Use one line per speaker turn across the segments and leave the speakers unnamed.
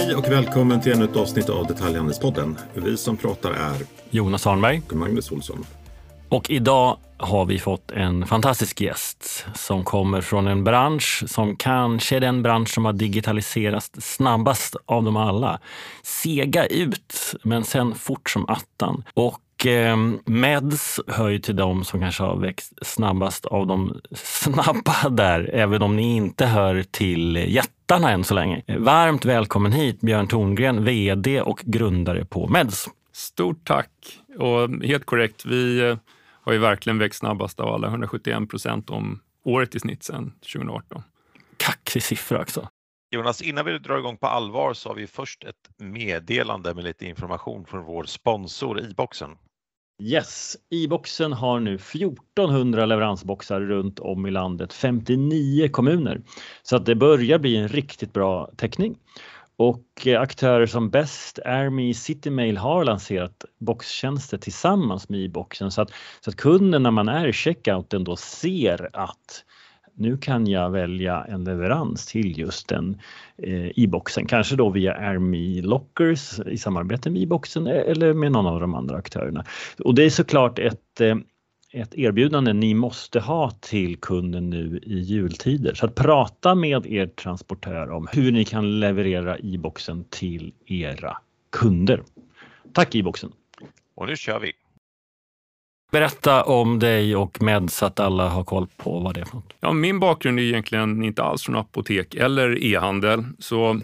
Hej och välkommen till ännu ett avsnitt av Detaljhandelspodden. Vi som pratar är
Jonas Arnberg.
och Magnus Olsson.
Och idag har vi fått en fantastisk gäst som kommer från en bransch som kanske är den bransch som har digitaliserats snabbast av dem alla. Sega ut, men sen fort som attan. Och eh, Meds hör ju till dem som kanske har växt snabbast av de snabba där, även om ni inte hör till jättarna än så länge. Varmt välkommen hit Björn Torngren, VD och grundare på Meds.
Stort tack och helt korrekt. Vi eh, har ju verkligen växt snabbast av alla, 171 procent om året i snitt sedan 2018.
Kaxig siffra också.
Jonas, innan vi drar igång på allvar så har vi först ett meddelande med lite information från vår sponsor i-boxen.
Yes, e-boxen har nu 1400 leveransboxar runt om i landet, 59 kommuner. Så att det börjar bli en riktigt bra täckning. Och eh, aktörer som Best, Army, Citymail har lanserat boxtjänster tillsammans med e-boxen så att, så att kunden när man är i checkouten då ser att nu kan jag välja en leverans till just den eh, e-boxen, kanske då via Army Lockers i samarbete med e-boxen eh, eller med någon av de andra aktörerna. Och det är såklart ett eh, ett erbjudande ni måste ha till kunden nu i jultider. Så att prata med er transportör om hur ni kan leverera e-boxen till era kunder. Tack e-boxen!
Och nu kör vi!
Berätta om dig och Med så att alla har koll på vad det är för något.
Ja, min bakgrund är egentligen inte alls från apotek eller e-handel. Så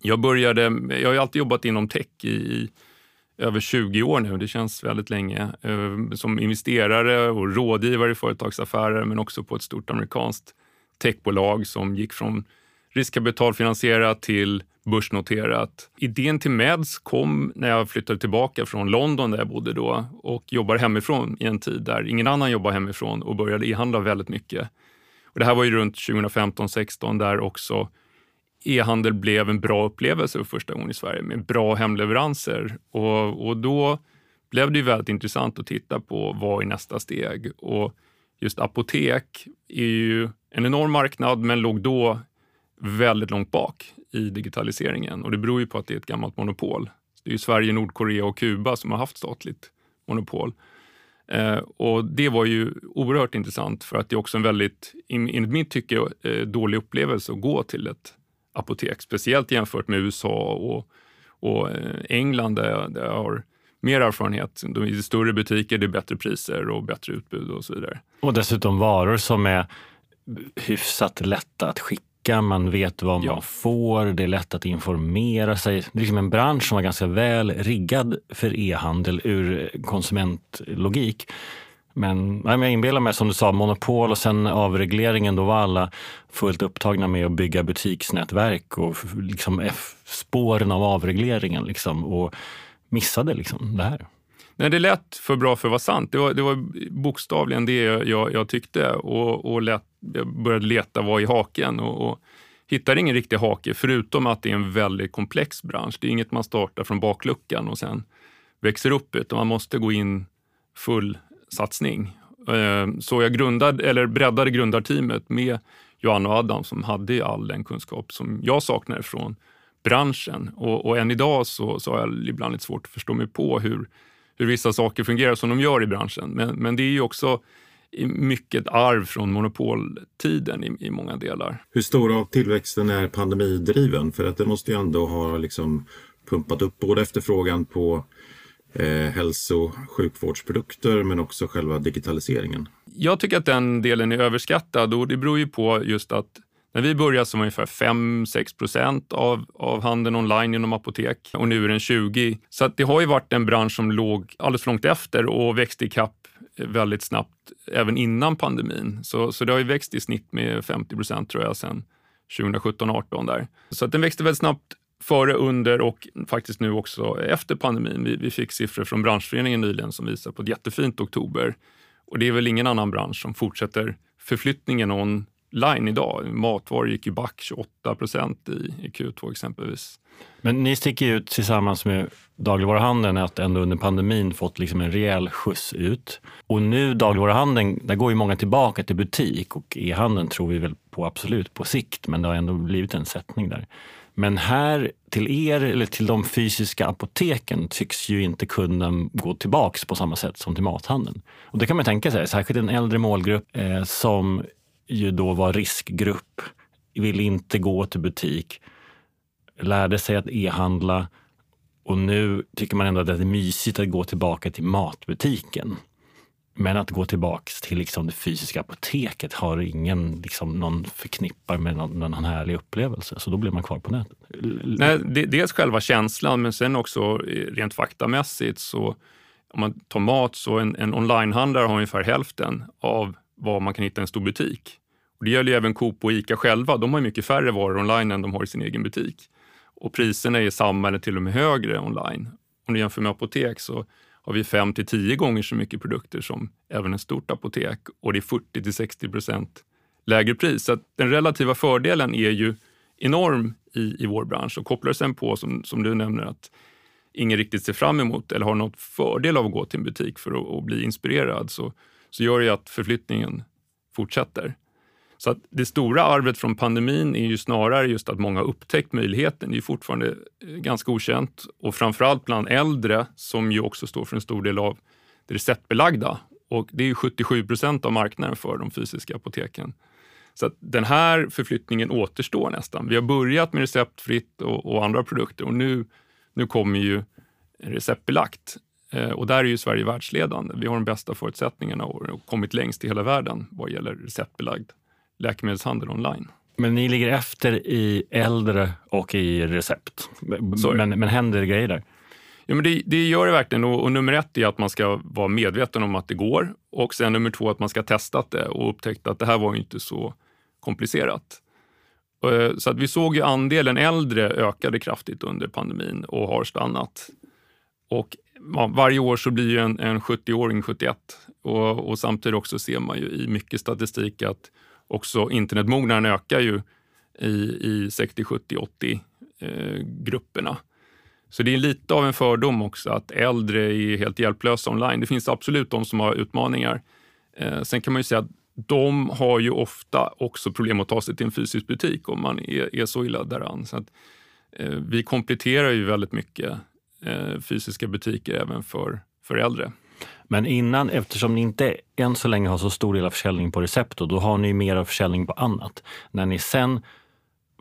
jag började, jag har alltid jobbat inom tech i över 20 år nu. Det känns väldigt länge. Eh, som investerare och rådgivare i företagsaffärer men också på ett stort amerikanskt techbolag som gick från riskkapitalfinansierat till börsnoterat. Idén till Meds kom när jag flyttade tillbaka från London där jag bodde då och jobbade hemifrån i en tid där ingen annan jobbade hemifrån och började e-handla väldigt mycket. Och det här var ju runt 2015-16 där också e-handel blev en bra upplevelse för första gången i Sverige med bra hemleveranser. Och, och då blev det ju väldigt intressant att titta på vad är nästa steg? Och just apotek är ju en enorm marknad men låg då väldigt långt bak i digitaliseringen och det beror ju på att det är ett gammalt monopol. Det är ju Sverige, Nordkorea och Kuba som har haft statligt monopol. Eh, och det var ju oerhört intressant för att det är också en väldigt, enligt mitt tycke, eh, dålig upplevelse att gå till ett apotek, speciellt jämfört med USA och, och eh, England där jag, där jag har mer erfarenhet. De är större butiker, det är bättre priser och bättre utbud och så vidare.
Och dessutom varor som är hyfsat lätta att skicka. Man vet vad man
Ja.
får, det är lätt att informera sig. Det är liksom en bransch som var ganska väl riggad för e-handel ur konsumentlogik. Men nej, jag inbillar mig, som du sa, monopol och sen avregleringen, då var alla fullt upptagna med att bygga butiksnätverk och liksom spåren av avregleringen liksom, och missade liksom det här.
Nej, det lät för bra för att vara sant. Det var, det var bokstavligen det jag, jag tyckte och, och lät, jag började leta vad i haken och, och hittade ingen riktig hake förutom att det är en väldigt komplex bransch. Det är inget man startar från bakluckan och sen växer upp utan man måste gå in full satsning. Eh, så jag grundade, eller breddade grundarteamet med Johan och Adam som hade all den kunskap som jag saknade från branschen. Och, och än idag så, så har jag ibland lite svårt att förstå mig på hur, hur vissa saker fungerar som de gör i branschen. Men, men det är ju också mycket arv från monopoltiden i, i många delar.
Hur stor av tillväxten är pandemidriven? För att det måste ju ändå ha liksom pumpat upp både efterfrågan på eh, hälso och sjukvårdsprodukter men också själva digitaliseringen.
Jag tycker att den delen är överskattad och det beror ju på just att när vi började så var ungefär 5-6 procent av, av handeln online inom apotek och nu är den 20. Så att det har ju varit en bransch som låg alldeles för långt efter och växte ikapp väldigt snabbt även innan pandemin. Så, så det har ju växt i snitt med 50 procent tror jag sedan 2017-18 där. Så att den växte väldigt snabbt före, under och faktiskt nu också efter pandemin. Vi, vi fick siffror från branschföreningen nyligen som visar på ett jättefint oktober. Och det är väl ingen annan bransch som fortsätter förflyttningen line idag. Matvaror gick ju back 28 procent i, i Q2 exempelvis.
Men ni sticker ju ut tillsammans med dagligvaruhandeln att ändå under pandemin fått liksom en rejäl skjuts ut. Och nu dagligvaruhandeln, där går ju många tillbaka till butik och e-handeln tror vi väl på absolut på sikt, men det har ändå blivit en sättning där. Men här till er eller till de fysiska apoteken tycks ju inte kunden gå tillbaks på samma sätt som till mathandeln. Och det kan man tänka sig, särskilt en äldre målgrupp eh, som ju då var riskgrupp, ville inte gå till butik, lärde sig att e-handla och nu tycker man ändå att det är mysigt att gå tillbaka till matbutiken. Men att gå tillbaka till liksom det fysiska apoteket har ingen liksom, någon förknippar med någon, någon härlig upplevelse. Så då blir man kvar på nätet.
Nej, dels själva känslan, men sen också eh, rent faktamässigt så om man tar mat så en, en onlinehandlare har ungefär hälften av vad man kan hitta i en stor butik. Och det gäller ju även Coop och Ica själva. De har mycket färre varor online än de har i sin egen butik. Och priserna är samma eller till och med högre online. Om du jämför med apotek så har vi 5 till 10 gånger så mycket produkter som även ett stort apotek och det är 40 till 60 procent lägre pris. Så den relativa fördelen är ju enorm i, i vår bransch och kopplar sen på som, som du nämner att ingen riktigt ser fram emot eller har något fördel av att gå till en butik för att, att bli inspirerad så, så gör det ju att förflyttningen fortsätter. Så att det stora arvet från pandemin är ju snarare just att många har upptäckt möjligheten. Det är fortfarande eh, ganska okänt och framförallt bland äldre som ju också står för en stor del av det receptbelagda. Och det är 77 procent av marknaden för de fysiska apoteken. Så att den här förflyttningen återstår nästan. Vi har börjat med receptfritt och, och andra produkter och nu, nu kommer ju receptbelagt. Eh, och där är ju Sverige världsledande. Vi har de bästa förutsättningarna och kommit längst i hela världen vad gäller receptbelagd läkemedelshandel online.
Men ni ligger efter i äldre och i recept. Men, men händer det grejer där?
Ja, men det, det gör det verkligen och, och, nummer ett är att man ska vara medveten om att det går och sen nummer två att man ska ha testat det och upptäckt att det här var inte så komplicerat. Eh, så att vi såg ju andelen äldre ökade kraftigt under pandemin och har stannat. Och varje år så blir ju en, en 70-åring 71 och, och samtidigt också ser man ju i mycket statistik att också internetmognaden ökar ju i, i 60, 70, 80 eh, grupperna. Så det är lite av en fördom också att äldre är helt hjälplösa online. Det finns absolut de som har utmaningar. Eh, sen kan man ju säga att de har ju ofta också problem att ta sig till en fysisk butik om man är, är så illa däran. Så att, eh, vi kompletterar ju väldigt mycket eh, fysiska butiker även för, för äldre.
Men innan, eftersom ni inte än så länge har så stor del av försäljning på recept, då har ni mer av försäljning på annat. När ni sen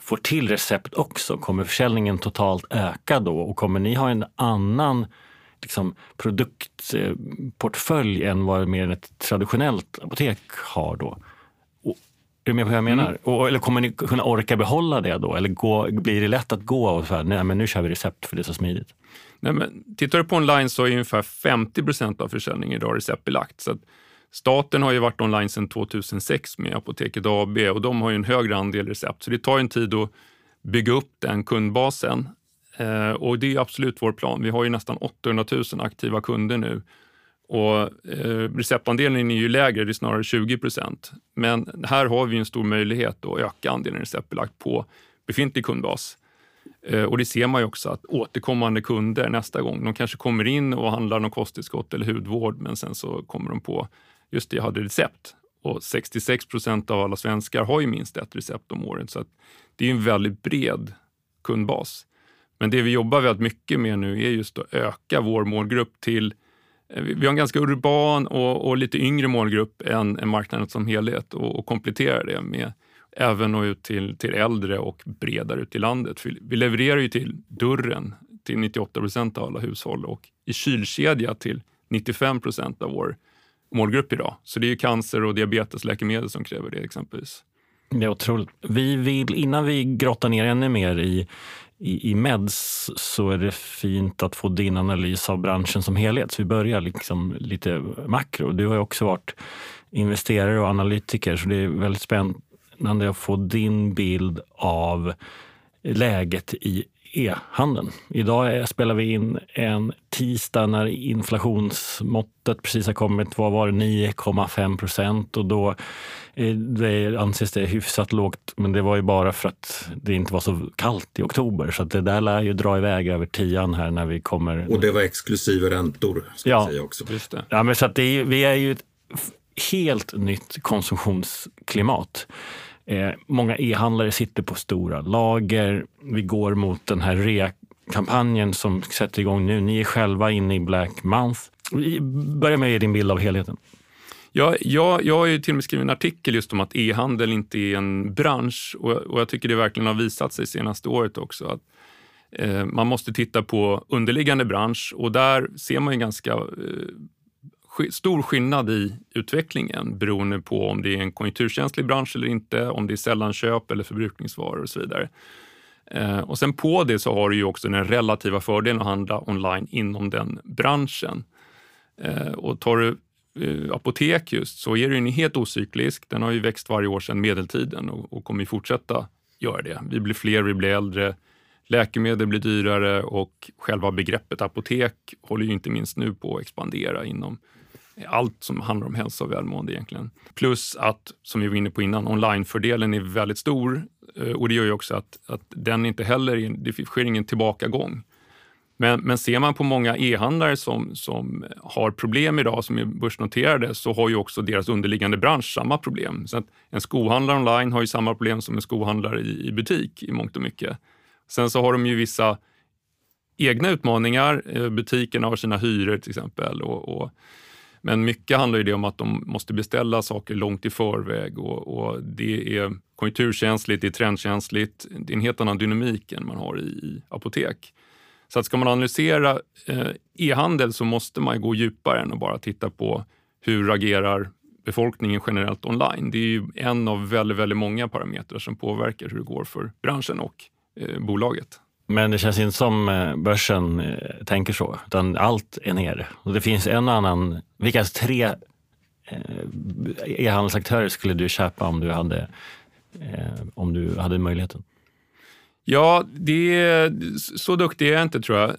får till recept också, kommer försäljningen totalt öka då? Och kommer ni ha en annan liksom, produktportfölj än vad mer ett traditionellt apotek har då? Och, är du med på vad jag menar? Mm. Och, eller kommer ni kunna orka behålla det då? Eller gå, blir det lätt att gå och säga, nej men nu kör vi recept för det är så smidigt?
Nej, men tittar du på online så är ungefär 50 procent av försäljningen idag receptbelagt. Så staten har ju varit online sedan 2006 med Apoteket AB och de har ju en högre andel recept. Så det tar en tid att bygga upp den kundbasen. Eh, och det är absolut vår plan. Vi har ju nästan 800 000 aktiva kunder nu. Och eh, receptandelen är ju lägre, det är snarare 20 procent. Men här har vi en stor möjlighet att öka andelen receptbelagt på befintlig kundbas. Eh, och det ser man ju också att återkommande kunder nästa gång, de kanske kommer in och handlar någon kosttillskott eller hudvård, men sen så kommer de på, just det, jag hade recept. Och 66 procent av alla svenskar har ju minst ett recept om året, så att det är en väldigt bred kundbas. Men det vi jobbar väldigt mycket med nu är just att öka vår målgrupp till eh, vi har en ganska urban och, och lite yngre målgrupp än, än marknaden som helhet och, och komplettera det med även nå ut till, till äldre och bredare ut i landet. Vi levererar ju till dörren till 98 procent av alla hushåll och i kylkedja till 95 procent av vår målgrupp idag. Så det är cancer och diabetesläkemedel som kräver det exempelvis.
Det är otroligt. Vi vill, innan vi grottar ner ännu mer i, i, i meds så är det fint att få din analys av branschen som helhet. Så vi börjar liksom lite makro. Du har ju också varit investerare och analytiker så det är väldigt spännande spännande att få din bild av läget i e-handeln. Idag spelar vi in en tisdag när inflationsmåttet precis har kommit. Vad var det? 9,5 procent och då eh, det anses det hyfsat lågt. Men det var ju bara för att det inte var så kallt i oktober. Så det där lär ju dra iväg över tian här när vi kommer.
Och det var exklusive räntor, ska ja. säga också. Just
det. Ja, men så att det är, vi är ju ett helt nytt konsumtionsklimat. Eh, många e-handlare sitter på stora lager. Vi går mot den här rea-kampanjen som sätter igång nu. Ni är själva inne i Black Month. Börja med din bild av helheten.
Ja, jag, jag har ju till och med skrivit en artikel just om att e-handel inte är en bransch och, och jag tycker det verkligen har visat sig senaste året också. Att, eh, man måste titta på underliggande bransch och där ser man ju ganska eh, stor skillnad i utvecklingen beroende på om det är en konjunkturkänslig bransch eller inte, om det är sällanköp eller förbrukningsvaror och så vidare. Eh, och sen på det så har du ju också den relativa fördelen att handla online inom den branschen. Eh, och tar du eh, apotek just så är den helt ocyklisk. Den har ju växt varje år sedan medeltiden och, och kommer ju fortsätta göra det. Vi blir fler, vi blir äldre, läkemedel blir dyrare och själva begreppet apotek håller ju inte minst nu på att expandera inom allt som handlar om hälsa och välmående egentligen. Plus att, som vi var inne på innan, onlinefördelen är väldigt stor eh, och det gör ju också att, att den inte heller, det sker ingen tillbakagång. Men, men ser man på många e-handlare som, som har problem idag, som är börsnoterade, så har ju också deras underliggande bransch samma problem. Så en skohandlare online har ju samma problem som en skohandlare i, i butik i mångt och mycket. Sen så har de ju vissa egna utmaningar. Eh, butikerna har sina hyror till exempel. Och, och, men mycket handlar ju det om att de måste beställa saker långt i förväg och, och det är konjunkturkänsligt, det är trendkänsligt. Det är en helt annan dynamik än man har i, i apotek. Så att ska man analysera eh, e-handel så måste man gå djupare än att bara titta på hur agerar befolkningen generellt online. Det är ju en av väldigt, väldigt många parametrar som påverkar hur det går för branschen och eh, bolaget.
Men det känns inte som eh, börsen eh, tänker så, utan allt är nere. Och det finns en annan, vilka tre eh, e-handelsaktörer skulle du köpa om du hade, om du hade möjligheten?
Ja, det är, så duktig är jag inte tror jag.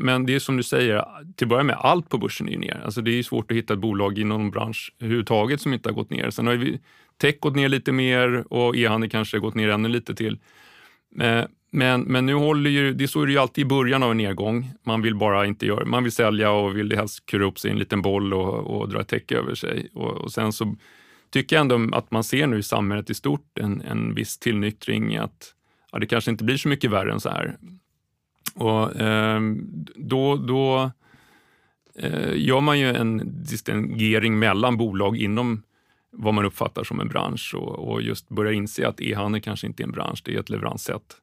Men det är som du säger, till att börja med, allt på börsen är ner. Alltså det är svårt att hitta ett bolag inom någon bransch överhuvudtaget som inte har gått ner. Sen har vi tech gått ner lite mer och e-handel kanske gått ner ännu lite till. Men, men nu håller ju, det så är det ju alltid i början av en nedgång. Man vill bara inte göra, man vill sälja och vill helst kura upp sig i en liten boll och, och dra täcke över sig. Och, och sen så tycker jag ändå att man ser nu i samhället i stort en, en viss tillnyktring att ja, det kanske inte blir så mycket värre än så här. Och eh, då, då eh, gör man ju en distingering mellan bolag inom vad man uppfattar som en bransch och, och just börjar inse att e-handel kanske inte är en bransch, det är ett leveranssätt.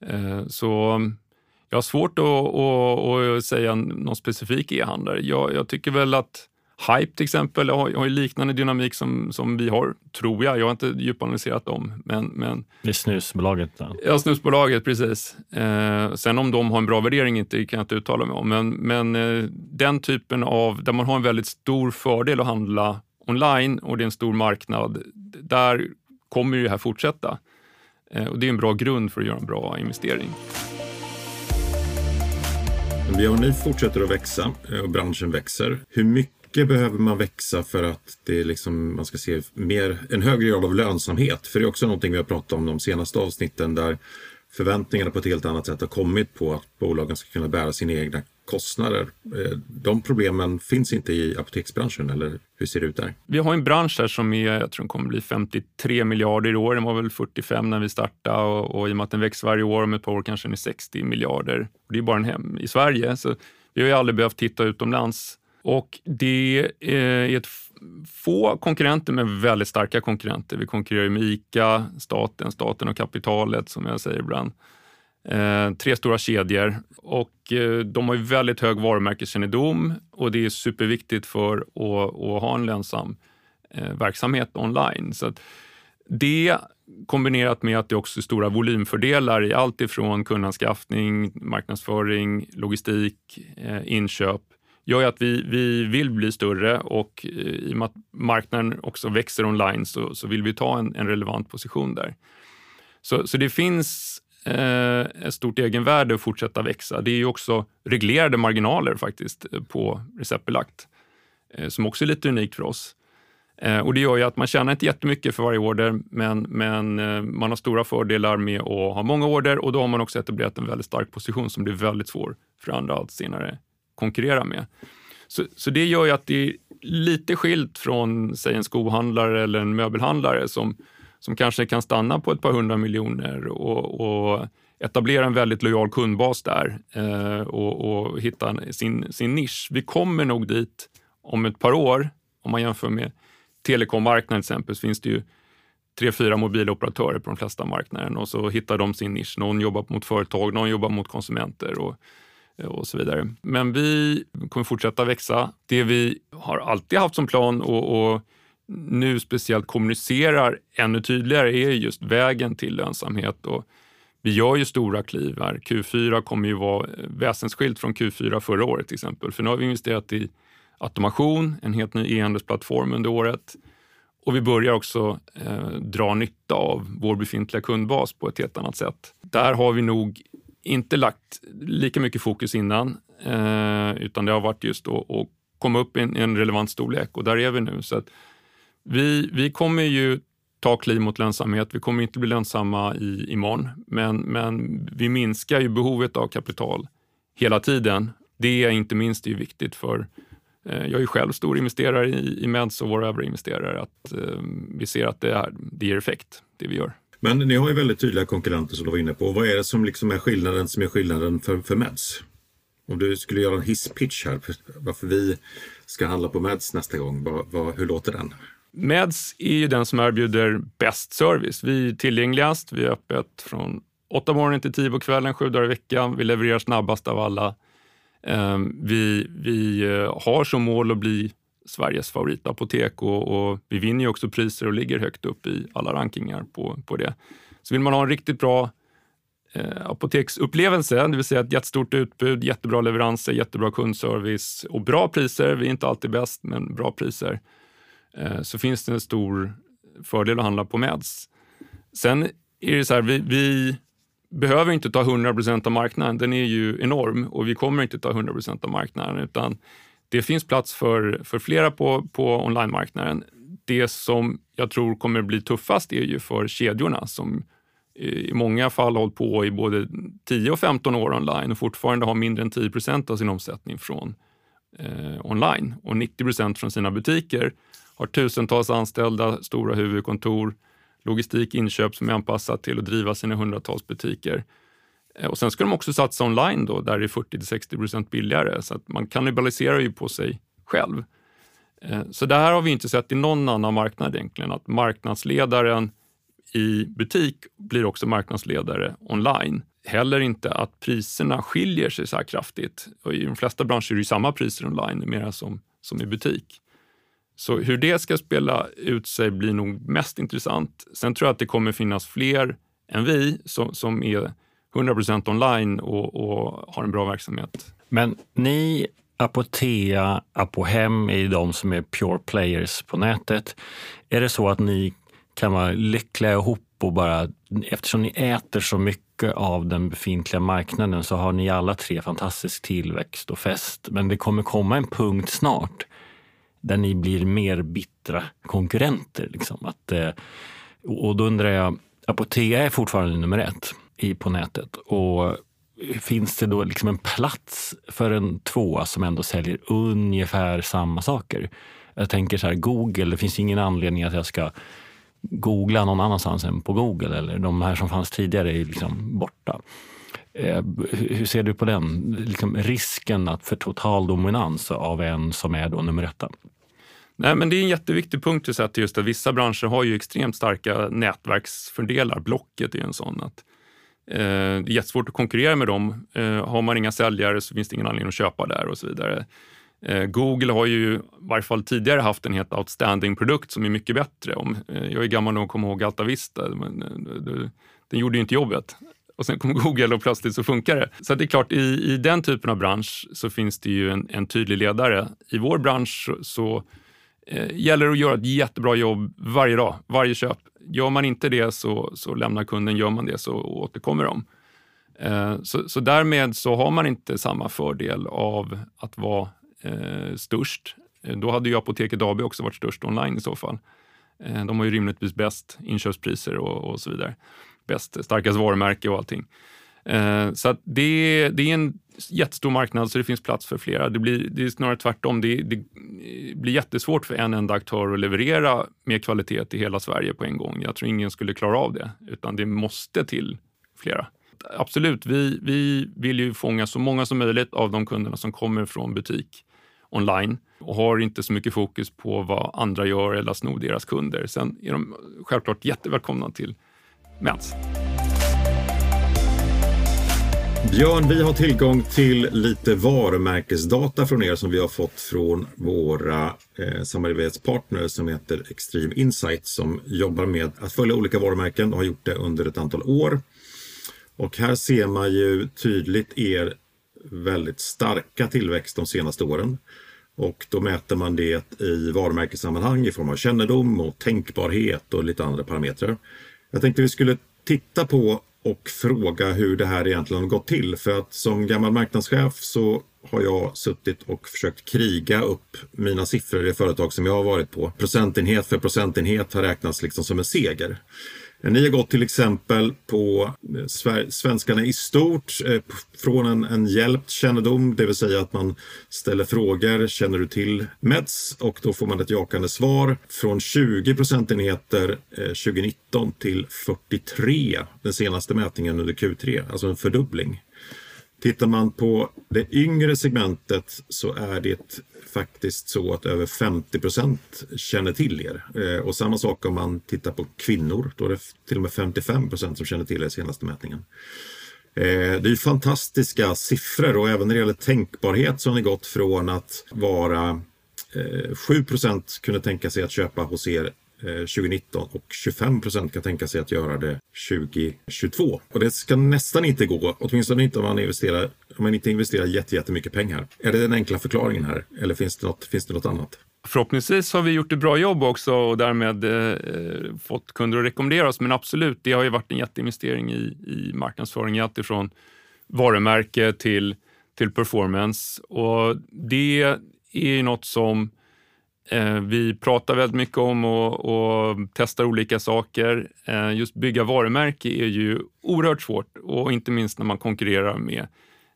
Eh, så jag har svårt att, att, att säga någon specifik e-handlare. Jag, jag tycker väl att Hype till exempel har, har liknande dynamik som, som vi har, tror jag. Jag har inte djupanalyserat dem. Men, men...
Det är snusbolaget? Då.
Ja, snusbolaget, precis. Eh, sen om de har en bra värdering inte, kan jag inte uttala mig om. Men, men eh, den typen av, där man har en väldigt stor fördel att handla online och det är en stor marknad, där kommer ju det här fortsätta. Eh, och det är en bra grund för att göra en bra investering.
Ja, ni fortsätter att växa eh, och branschen växer. Hur mycket mycket behöver man växa för att det liksom, man ska se mer, en högre grad av lönsamhet? För det är också någonting vi har pratat om de senaste avsnitten där förväntningarna på ett helt annat sätt har kommit på att bolagen ska kunna bära sina egna kostnader. Eh, de problemen finns inte i apoteksbranschen, eller hur ser det ut där?
Vi har en bransch här som är, jag tror kommer bli 53 miljarder i år. Den var väl 45 när vi startade och, och i och med att den växer varje år, om ett par år kanske den är 60 miljarder. Det är bara en hem i Sverige, så vi har ju aldrig behövt titta utomlands och det eh, är ett få konkurrenter, men väldigt starka konkurrenter. Vi konkurrerar med ICA, staten, staten och kapitalet som jag säger ibland. Eh, tre stora kedjor och eh, de har ju väldigt hög varumärkeskännedom och det är superviktigt för att, att ha en lönsam eh, verksamhet online. Så det kombinerat med att det också är stora volymfördelar i allt ifrån kundanskaffning, marknadsföring, logistik, eh, inköp gör ju att vi, vi vill bli större och eh, i och med att marknaden också växer online så, så vill vi ta en, en relevant position där. Så, så det finns Eh, ett stort egenvärde att fortsätta växa. Det är ju också reglerade marginaler faktiskt eh, på receptbelagt eh, som också är lite unikt för oss. Och Det gör ju att man tjänar inte jättemycket för varje order, men, men man har stora fördelar med att ha många order och då har man också etablerat en väldigt stark position som blir väldigt svår för andra att senare konkurrera med. Så, så det gör ju att det är lite skilt från säg en skohandlare eller en möbelhandlare som, som kanske kan stanna på ett par hundra miljoner och, och etablera en väldigt lojal kundbas där eh, och, och, hitta sin, sin nisch. Vi kommer nog dit om ett par år. Om man jämför med telekommarknaden till exempel så finns det ju tre, fyra mobiloperatörer på de flesta marknaden och så hittar de sin nisch. Någon jobbar mot företag, någon jobbar mot konsumenter och, och så vidare. Men vi kommer fortsätta växa. Det vi har alltid haft som plan och, och nu speciellt kommunicerar ännu tydligare är just vägen till lönsamhet. Och vi gör ju stora kliv här. Q4 kommer ju vara väsensskilt från Q4 förra året till exempel. För nu har vi investerat i automation, en helt ny e-handelsplattform under året. Och vi börjar också eh, dra nytta av vår befintliga kundbas på ett helt annat sätt. Där har vi nog inte lagt lika mycket fokus innan, eh, utan det har varit just att, komma upp i en, en, relevant storlek och där är vi nu. Så att vi, vi kommer ju ta kliv mot lönsamhet. Vi kommer inte bli lönsamma i, imorgon, men, men vi minskar ju behovet av kapital hela tiden. Det är inte minst är viktigt för eh, jag är själv stor investerare i, i Meds och våra övriga investerare att eh, vi ser att det, är, det ger effekt, det vi gör.
Men ni har ju väldigt tydliga konkurrenter som du var inne på. Vad är det som liksom är skillnaden som är skillnaden för, för Meds? Om du skulle göra en hisspitch här, varför vi ska handla på Meds nästa gång, vad, vad, hur låter den?
Meds är ju den som erbjuder bäst service. Vi är tillgängligast, vi är öppet från 8 morgonen till 10 på kvällen, sju dagar i veckan. Vi levererar snabbast av alla. Ehm, vi, vi eh, har som mål att bli Sveriges favoritapotek och, och vi vinner ju också priser och ligger högt upp i alla rankingar på, på det. Så vill man ha en riktigt bra eh, apoteksupplevelse, det vill säga ett jättestort utbud, jättebra leveranser, jättebra kundservice och bra priser. Vi är inte alltid bäst, men bra priser Eh, så finns det en stor fördel att handla på Meds. Sen är det så här, vi, vi behöver inte ta 100 av marknaden. Den är ju enorm och vi kommer inte ta 100 av marknaden utan det finns plats för, för flera på, på online-marknaden. Det som jag tror kommer bli tuffast är ju för kedjorna som i många fall har hållit på i både 10 och 15 år online och fortfarande har mindre än 10% av sin omsättning från eh, online och 90% från sina butiker har tusentals anställda, stora huvudkontor, logistik, inköp som är anpassat till att driva sina hundratals butiker. Eh, och sen ska de också satsa online då, där det är 40-60 procent billigare, så att man kannibaliserar ju på sig själv. Eh, så det här har vi inte sett i någon annan marknad egentligen, att marknadsledaren i butik blir också marknadsledare online. Heller inte att priserna skiljer sig så här kraftigt. Och I de flesta branscher är det samma priser online numera som, som i butik. Så hur det ska spela ut sig blir nog mest intressant. Sen tror jag att det kommer finnas fler än vi som, som är 100% online och, och har en bra verksamhet.
Men ni, Apotea, Apohem är de som är pure players på nätet. Är det så att ni kan vara lyckliga ihop och bara, eftersom ni äter så mycket av den befintliga marknaden så har ni alla tre fantastisk tillväxt och fest. Men det kommer komma en punkt snart där ni blir mer bittra konkurrenter. Liksom. Att, eh, och då undrar jag, Apotea är fortfarande nummer ett i, på nätet. Och finns det då liksom en plats för en tvåa som ändå säljer ungefär samma saker? Jag tänker så här, Google, det finns ingen anledning att jag ska googla någon annanstans än på Google. Eller de här som fanns tidigare är liksom borta. Eh, hur ser du på den liksom risken att för total dominans av en som är då nummer ett?
Nej, men det är en jätteviktig punkt att säga just att vissa branscher har ju extremt starka nätverksfördelar. Blocket är en sån. Att, eh, det är jättesvårt att konkurrera med dem. Eh, har man inga säljare så finns det ingen anledning att köpa där och så vidare. Eh, Google har ju i varje fall tidigare haft en helt outstanding produkt som är mycket bättre. Om, eh, jag är gammal nog att komma ihåg Altavista. Men, eh, den gjorde ju inte jobbet och sen kom Google och plötsligt så funkar det. Så det är klart, i, i den typen av bransch så finns det ju en, en tydlig ledare. I vår bransch så, eh, gäller det att göra ett jättebra jobb varje dag, varje köp. Gör man inte det så, så lämnar kunden, gör man det så återkommer de. Eh, så, så därmed så har man inte samma fördel av att vara eh, störst. Eh, då hade ju Apoteket AB också varit störst online i så fall. Eh, de har ju rimligtvis bäst inköpspriser och, och så vidare bäst, starkast varumärke och allting. Eh, så det, det, är en jättestor marknad så det finns plats för flera. Det blir det är snarare tvärtom. Det, det blir jättesvårt för en enda aktör att leverera mer kvalitet i hela Sverige på en gång. Jag tror ingen skulle klara av det, utan det måste till flera. Absolut, vi, vi vill ju fånga så många som möjligt av de kunderna som kommer från butik online och har inte så mycket fokus på vad andra gör eller sno deras kunder. Sen är de självklart jättevälkomna till Mens.
Björn, vi har tillgång till lite varumärkesdata från er som vi har fått från våra eh, samarbetspartner som heter Extreme Insight som jobbar med att följa olika varumärken och har gjort det under ett antal år. Och här ser man ju tydligt er väldigt starka tillväxt de senaste åren. Och då mäter man det i varumärkessammanhang i form av kännedom och tänkbarhet och lite andra parametrar. Jag tänkte vi skulle titta på och fråga hur det här egentligen har gått till. För att som gammal marknadschef så har jag suttit och försökt kriga upp mina siffror i företag som jag har varit på. Procentenhet för procentenhet har räknats liksom som en seger. Eh, ni har gått till exempel på eh, svenskarna i stort eh, från en, en hjälpt kännedom, det vill säga att man ställer frågor, känner du till Meds? Och då får man ett jakande svar från 20 procentenheter 2019 till 43 den senaste mätningen under Q3, alltså en fördubbling. Tittar man på det yngre segmentet så är det faktiskt så att över 50 procent känner till er. Eh, och samma sak om man tittar på kvinnor, då är det till och med 55 procent som känner till er senaste mätningen. Eh, det är fantastiska siffror och även när det gäller tänkbarhet så har ni gått från att vara eh, 7 procent kunde tänka sig att köpa hos er eh, 2019 och 25 procent kan tänka sig att göra det 2022. Och det ska nästan inte gå, åtminstone inte om man investerar, om man inte investerar jättemycket pengar. Är det den enkla förklaringen här eller finns det något, finns det något annat?
Förhoppningsvis har vi gjort ett bra jobb också och därmed eh, fått kunder att rekommendera oss. Men absolut, det har ju varit en jätteinvestering i, i marknadsföring, alltifrån varumärke till, till performance. Och det är ju något som Eh, vi pratar väldigt mycket om och, och testar olika saker. Eh, just bygga varumärke är ju oerhört svårt och inte minst när man konkurrerar med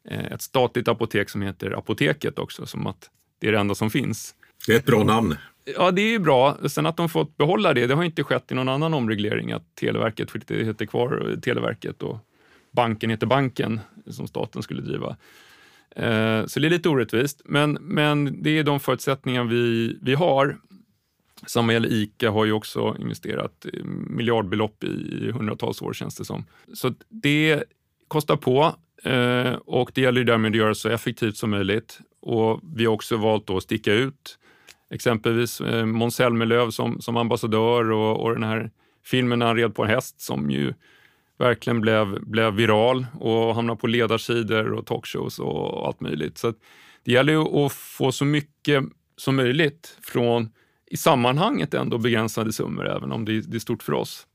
ett statligt apotek som heter Apoteket också, som att det är det enda som finns.
Det är ett bra namn.
Ja, det är bra. Sen att de fått behålla det, det har inte skett i någon annan omreglering, att Televerket heter kvar Televerket och banken heter banken som staten skulle driva. Eh, så det är lite orättvist, men, men det är de förutsättningar vi, vi har. Samma gäller ICA har ju också investerat miljardbelopp i hundratals år känns det som. Så det kostar på eh, och det gäller därmed att göra det så effektivt som möjligt. Och vi har också valt att sticka ut. Exempelvis eh, Måns Zelmerlöw som, som ambassadör och, och den här filmen när han red på en häst som ju verkligen blev, blev viral och hamnade på ledarsidor och talkshows och allt möjligt. Så det gäller ju att få så mycket som möjligt från i sammanhanget ändå begränsade summor, även om det är, stort för oss.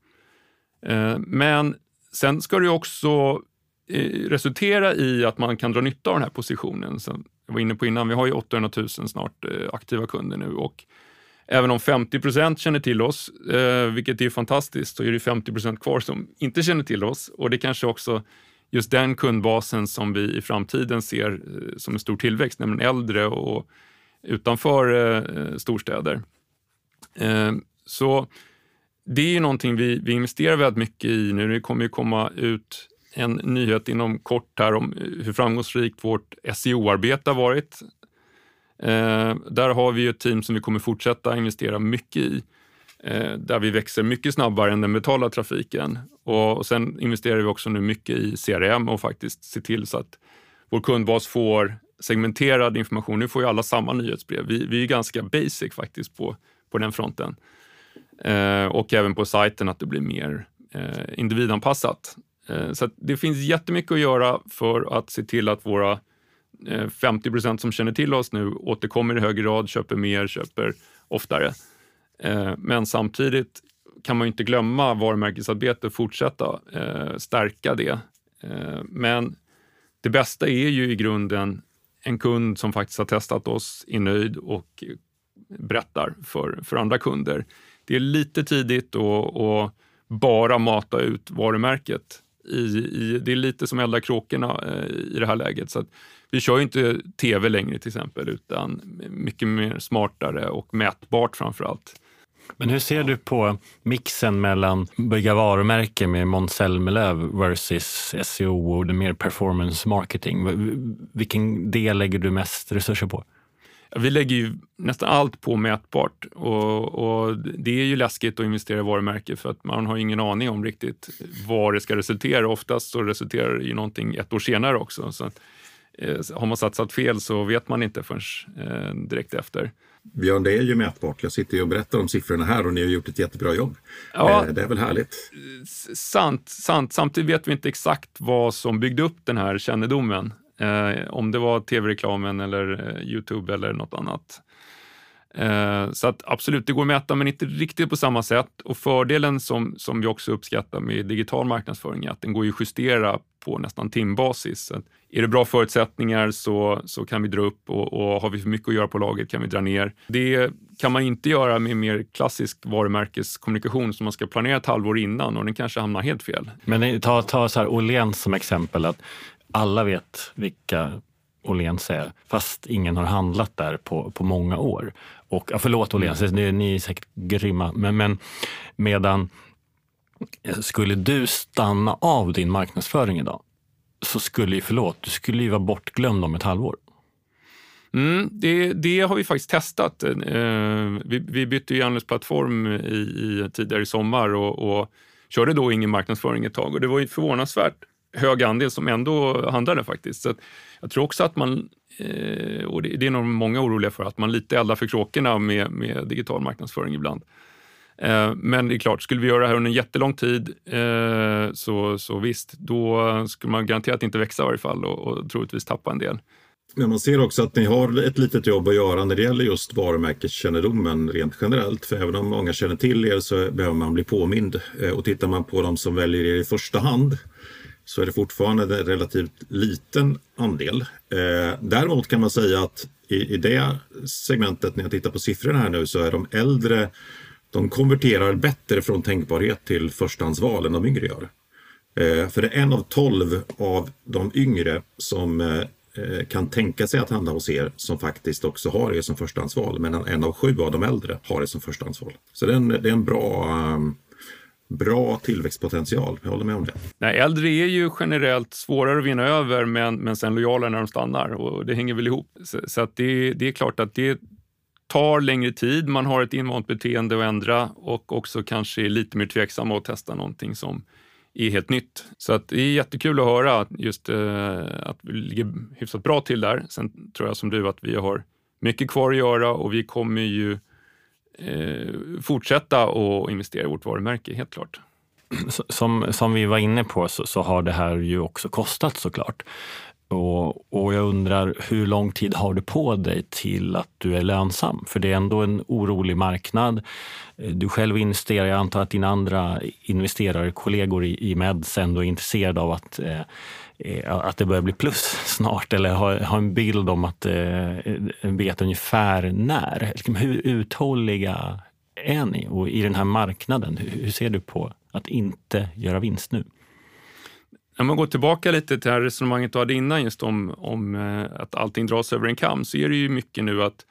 Eh, men sen ska det också Eh, resultera i att man kan dra nytta av den här positionen. Som jag var inne på innan, vi har ju 800 000 snart eh, aktiva kunder nu och Även om 50 procent känner till oss, eh, vilket är fantastiskt, så är det 50 procent kvar som inte känner till oss. Och det kanske också just den kundbasen som vi i framtiden ser som en stor tillväxt, nämligen äldre och utanför storstäder. Så det är ju någonting vi, vi investerar väldigt mycket i nu. Det kommer ju komma ut en nyhet inom kort här om eh, hur framgångsrikt vårt SEO-arbete har varit. Eh, där har vi ett team som vi kommer fortsätta investera mycket i, eh, där vi växer mycket snabbare än den betalda trafiken. Och, och sen investerar vi också nu mycket i CRM och faktiskt se till så att vår kundbas får segmenterad information. Nu får ju alla samma nyhetsbrev. Vi, vi är ganska basic faktiskt på, på den fronten. Eh, och även på sajten att det blir mer eh, individanpassat. Eh, så det finns jättemycket att göra för att se till att våra eh, 50 procent som känner till oss nu återkommer i högre grad, köper mer, köper oftare. Eh, men samtidigt kan man inte glömma varumärkesarbete, fortsätta stärka det. Men det bästa är ju i grunden en kund som faktiskt har testat oss, är nöjd och berättar för, för andra kunder. Det är lite tidigt att bara mata ut varumärket i, i, det är lite som elda kråkorna eh, i det här läget. Så vi kör ju inte tv längre till exempel, utan mycket mer smartare och mätbart framför allt.
Men hur ser du på mixen mellan bygga varumärke med Måns Zelmerlöw versus SEO och mer performance marketing? Vilken del lägger du mest resurser på?
Vi lägger ju nästan allt på mätbart och, och, det är ju läskigt att investera i varumärke för att man har ingen aning om riktigt vad det ska resultera. Oftast så resulterar det i någonting ett år senare också. Så att, eh, har man satsat fel så vet man inte förrän eh, direkt efter.
Björn, det är ju mätbart. Jag sitter ju och berättar om siffrorna här och ni har gjort ett jättebra jobb. Ja, eh, det är väl härligt?
Sant, sant. Samtidigt vet vi inte exakt vad som byggde upp den här kännedomen. Eh, om det var tv-reklamen eller eh, Youtube eller något annat. Eh, så att absolut, det går att mäta men inte riktigt på samma sätt. Och fördelen som, som vi också uppskattar med digital marknadsföring är att den går att justera på nästan timbasis. Så är det bra förutsättningar så, så kan vi dra upp och, och har vi för mycket att göra på laget kan vi dra ner. Det kan man inte göra med mer klassisk varumärkeskommunikation som man ska planera ett halvår innan och den kanske hamnar helt fel.
Men ta, ta så här Åhléns som exempel. att alla vet vilka Åhléns är, fast ingen har handlat där på, på många år. Och, ja, förlåt Åhléns, mm. ni, ni är säkert grymma, men, men medan skulle du stanna av din marknadsföring idag så skulle ju, förlåt, du skulle ju vara bortglömd om ett halvår.
Mm, det, det, har vi faktiskt testat. Eh, vi, vi bytte ju anläggningsplattform i, i, tidigare i sommar och, och körde då ingen marknadsföring ett tag och det var ju förvånansvärt hög andel som ändå handlade faktiskt. Så jag tror också att man, eh, och det är nog många oroliga för, att man lite eldar för kråkorna med, med digital marknadsföring ibland. Eh, men det är klart, skulle vi göra det här under en jättelång tid eh, så, så visst, då skulle man garanterat inte växa i varje fall och, och troligtvis tappa en del.
Men man ser också att ni har ett litet jobb att göra när det gäller just varumärkeskännedomen rent generellt. För även om många känner till er så behöver man bli påmind. Och tittar man på de som väljer er i första hand så är det fortfarande en relativt liten andel. Eh, däremot kan man säga att i, i det segmentet, när jag tittar på siffrorna här nu, så är de äldre, de konverterar bättre från tänkbarhet till förstahandsval än de yngre gör. Eh, för det är en av tolv av de yngre som eh, kan tänka sig att handla hos er som faktiskt också har er som förstahandsval, medan en av sju av de äldre har er som förstahandsval. Så det är en, det är en bra um, bra tillväxtpotential. Jag håller med om det.
Nej, äldre är ju generellt svårare att vinna över men, men sen lojala när de stannar och det hänger väl ihop. Så, så att det, det är klart att det tar längre tid. Man har ett invant beteende att ändra och också kanske är lite mer tveksam att testa någonting som är helt nytt. Så att det är jättekul att höra just eh, att vi ligger hyfsat bra till där. Sen tror jag som du att vi har mycket kvar att göra och vi kommer ju eh, fortsätta att investera i vårt varumärke, helt klart.
Som, som vi var inne på så, så har det här ju också kostat såklart. Och, och jag undrar, hur lång tid har du på dig till att du är lönsam? För det är ändå en orolig marknad. Eh, du själv investerar, jag antar att dina andra investerare, kollegor i, i Meds ändå är intresserade av att Eh, Eh, att det börjar bli plus snart eller ha, ha en bild om att eh, vet ungefär när. Hur uthålliga är ni och i den här marknaden? Hur, hur ser du på att inte göra vinst nu?
Om man går tillbaka lite till det här resonemanget du hade innan just om, om eh, att allting dras över en kam så är det ju mycket nu att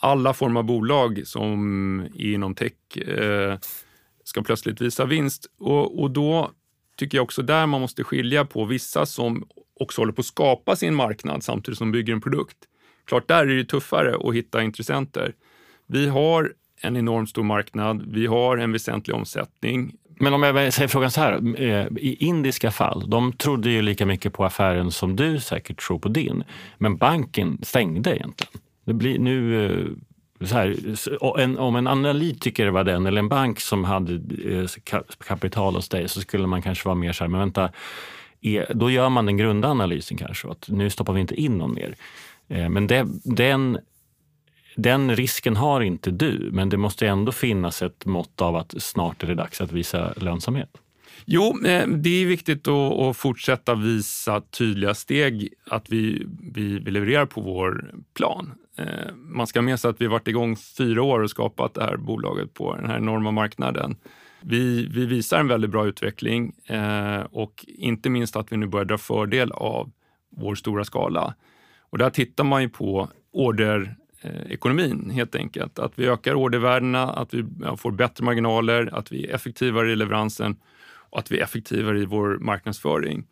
alla former av bolag som är inom tech eh, ska plötsligt visa vinst och, och då tycker jag också där man måste skilja på vissa som också håller på att skapa sin marknad samtidigt som de bygger en produkt. Klart, där är det tuffare att hitta intressenter. Vi har en enormt stor marknad, vi har en väsentlig omsättning.
Men om jag säger frågan så här, eh, i indiska fall, de trodde ju lika mycket på affären som du säkert tror på din. Men banken stängde egentligen. Det blir nu eh, här, en, om en analytiker var den eller en bank som hade eh, kapital hos dig så skulle man kanske vara mer så här, men vänta, då gör man den grundanalysen kanske, att nu stoppar vi inte in någon mer. Eh, men det, den, den risken har inte du, men det måste ändå finnas ett mått av att snart är det dags att visa lönsamhet.
Jo, eh, det är viktigt att fortsätta visa tydliga steg att vi, vi, vi levererar på vår plan. Eh, man ska ha med sig att vi varit igång fyra år och skapat det här bolaget på den här enorma marknaden. Vi, vi visar en väldigt bra utveckling eh, och inte minst att vi nu börjar dra fördel av vår stora skala. Och där tittar man ju på orderekonomin helt enkelt. Att vi ökar ordervärdena, att vi får bättre marginaler, att vi är effektivare i leveransen och att vi är effektivare i vår marknadsföring.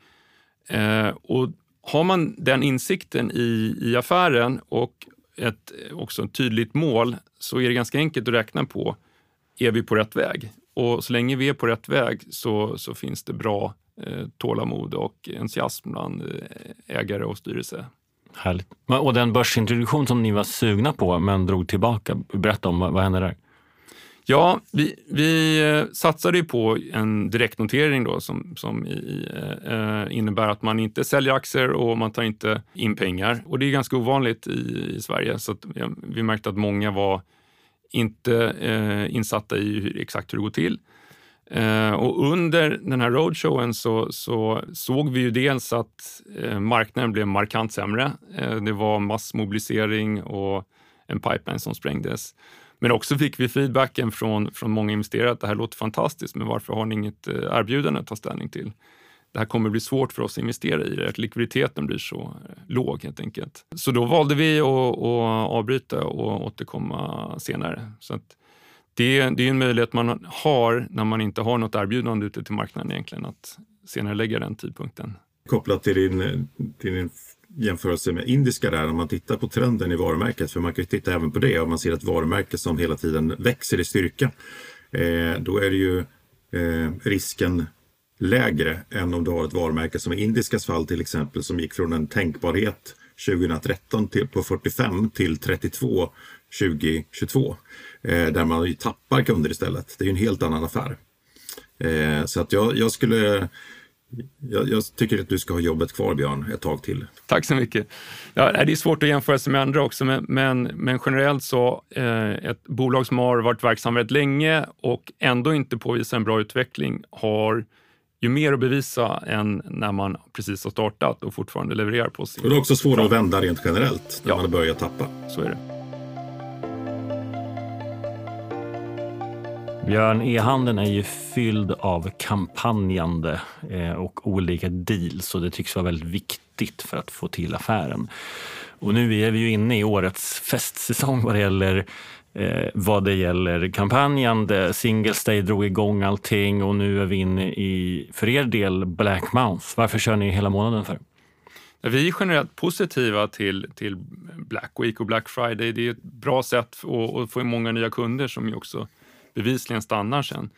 Eh, och har man den insikten i, i affären och ett också ett tydligt mål så är det ganska enkelt att räkna på, är vi på rätt väg? Och så länge vi är på rätt väg så, så finns det bra eh, tålamod och entusiasm bland eh, ägare och styrelse.
Härligt. Och den börsintroduktion som ni var sugna på men drog tillbaka, berätta om vad, vad hände där?
Ja, vi, vi eh, satsade ju på en direktnotering då som, som i, eh, eh, innebär att man inte säljer aktier och man tar inte in pengar. Och det är ganska ovanligt i, i Sverige så att vi, vi märkte att många var inte eh, insatta i hur, exakt hur det går till. Eh, och under den här roadshowen så, så såg vi ju dels att eh, marknaden blev markant sämre. Eh, det var massmobilisering och en pipeline som sprängdes. Men också fick vi feedbacken från, från många investerare att det här låter fantastiskt, men varför har ni inget eh, erbjudande att ta ställning till? Det här kommer bli svårt för oss att investera i det, att likviditeten blir så eh, låg helt enkelt. Så då valde vi att, att avbryta och återkomma senare. Så det, det är en möjlighet man har när man inte har något erbjudande ute till marknaden egentligen, att senare lägga den tidpunkten.
Kopplat till din, eh, till din jämförelse med indiska där, om man tittar på trenden i varumärket, för man kan ju titta även på det, om man ser ett varumärke som hela tiden växer i styrka, eh, då är det ju eh, risken lägre än om du har ett varumärke som i indiskas fall till exempel, som gick från en tänkbarhet 2013 till, på 45 till 32 2022. Eh, där man ju tappar kunder istället. Det är ju en helt annan affär. Eh, så att jag, jag skulle jag, jag, tycker att du ska ha jobbet kvar, Björn, ett tag till.
Tack så mycket. Ja, det är svårt att jämföra sig med andra också, men, men, men generellt så eh, ett bolag som har varit verksamt väldigt länge och ändå inte påvisar en bra utveckling har ju mer att bevisa än när man precis har startat och fortfarande levererar på sin...
Och det är också svårare att vända rent generellt när ja. man har börjat tappa.
Så är det.
Björn, e-handeln är ju fylld av kampanjande eh, och olika deals och det tycks vara väldigt viktigt för att få till affären. Och nu är vi ju inne i årets festsäsong vad det gäller eh, vad det gäller kampanjande. Singles Day drog igång allting och nu är vi inne i, för er del, Black Month. Varför kör ni hela månaden för?
Vi är generellt positiva till, till Black Week och Black Friday. Det är ett bra sätt att, att få många nya kunder som ju också bevisligen stannar sen.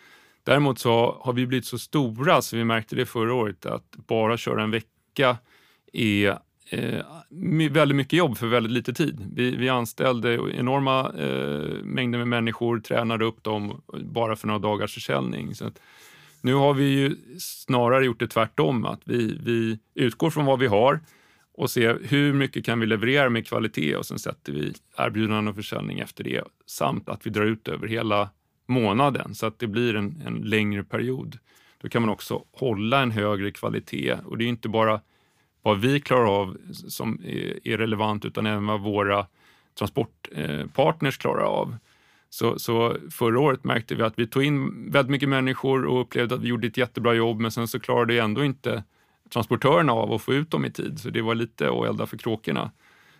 Däremot så har vi blivit så stora, så vi märkte det förra året, att bara köra en vecka är eh, väldigt mycket jobb för väldigt lite tid. Vi, vi anställde enorma eh, mängder med människor, tränade upp dem bara för några dagars försäljning. Så nu har vi ju snarare gjort det tvärtom, att vi, vi utgår från vad vi har och ser hur mycket kan vi leverera med kvalitet och sen sätter vi erbjudanden och försäljning efter det samt att vi drar ut över hela månaden så att det blir en, en längre period. Då kan man också hålla en högre kvalitet och det är inte bara vad vi klarar av som är, relevant utan även vad våra transportpartners klarar av. Så, så, förra året märkte vi att vi tog in väldigt mycket människor och upplevde att vi gjorde ett jättebra jobb men sen så klarade ändå inte transportörerna av att få ut dem i tid så det var lite att elda för kråkorna.